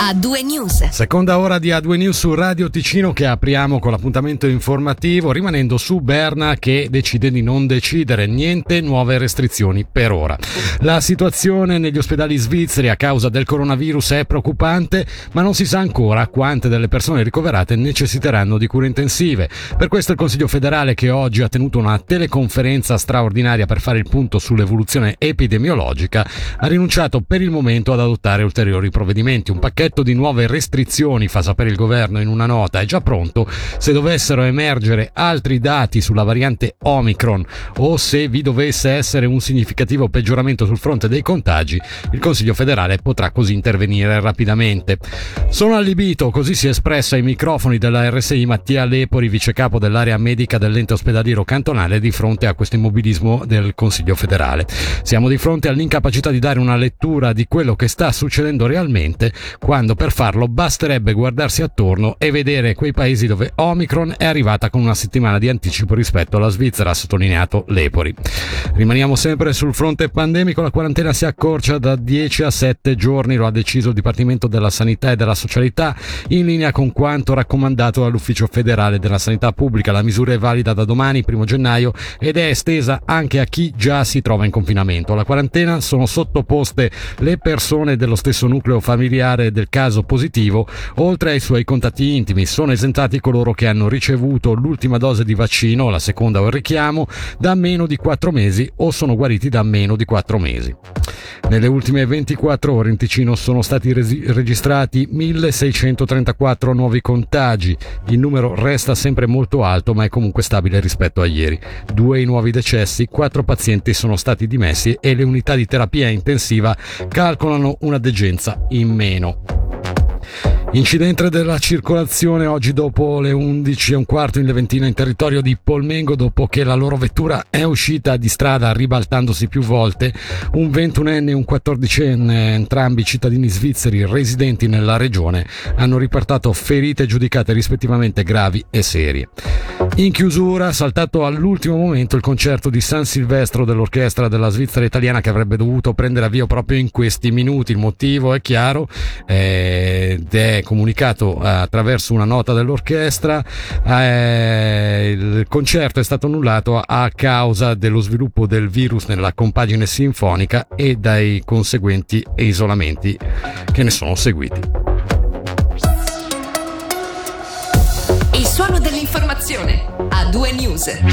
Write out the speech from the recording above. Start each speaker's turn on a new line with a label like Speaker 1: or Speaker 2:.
Speaker 1: A2 News.
Speaker 2: Seconda ora di A2 News su Radio Ticino che apriamo con l'appuntamento informativo rimanendo su Berna che decide di non decidere niente nuove restrizioni per ora. La situazione negli ospedali svizzeri a causa del coronavirus è preoccupante ma non si sa ancora quante delle persone ricoverate necessiteranno di cure intensive. Per questo il Consiglio federale che oggi ha tenuto una teleconferenza straordinaria per fare il punto sull'evoluzione epidemiologica ha rinunciato per il momento ad adottare ulteriori provvedimenti. Un pacchetto pacchetto di nuove restrizioni, fa sapere il governo in una nota, è già pronto se dovessero emergere altri dati sulla variante Omicron o se vi dovesse essere un significativo peggioramento sul fronte dei contagi, il Consiglio federale potrà così intervenire rapidamente. Sono allibito, così si è espresso ai microfoni della RSI Mattia Lepori, vice capo dell'area medica dell'ente ospedaliero cantonale, di fronte a questo immobilismo del Consiglio federale. Siamo di fronte all'incapacità di dare una lettura di quello che sta succedendo realmente quando quando per farlo basterebbe guardarsi attorno e vedere quei paesi dove Omicron è arrivata con una settimana di anticipo rispetto alla Svizzera, ha sottolineato Lepori. Rimaniamo sempre sul fronte pandemico, la quarantena si accorcia da 10 a 7 giorni, lo ha deciso il Dipartimento della Sanità e della Socialità, in linea con quanto raccomandato dall'Ufficio federale della Sanità Pubblica. La misura è valida da domani, 1 gennaio, ed è estesa anche a chi già si trova in confinamento. Alla quarantena sono sottoposte le persone dello stesso nucleo familiare del caso positivo, oltre ai suoi contatti intimi, sono esentati coloro che hanno ricevuto l'ultima dose di vaccino, la seconda o il richiamo, da meno di 4 mesi o sono guariti da meno di 4 mesi. Nelle ultime 24 ore in Ticino sono stati resi- registrati 1634 nuovi contagi. Il numero resta sempre molto alto, ma è comunque stabile rispetto a ieri. Due nuovi decessi, quattro pazienti sono stati dimessi e le unità di terapia intensiva calcolano una degenza in meno. Incidente della circolazione oggi dopo le 11 e un quarto in Leventina in territorio di Polmengo dopo che la loro vettura è uscita di strada ribaltandosi più volte. Un 21enne e un 14enne, entrambi cittadini svizzeri residenti nella regione, hanno riportato ferite giudicate rispettivamente gravi e serie. In chiusura, saltato all'ultimo momento il concerto di San Silvestro dell'orchestra della Svizzera italiana che avrebbe dovuto prendere avvio proprio in questi minuti. Il motivo è chiaro ed è comunicato attraverso una nota dell'orchestra. Eh, il concerto è stato annullato a causa dello sviluppo del virus nella compagine sinfonica e dai conseguenti isolamenti che ne sono seguiti.
Speaker 1: Il suono dell'informazione a due news.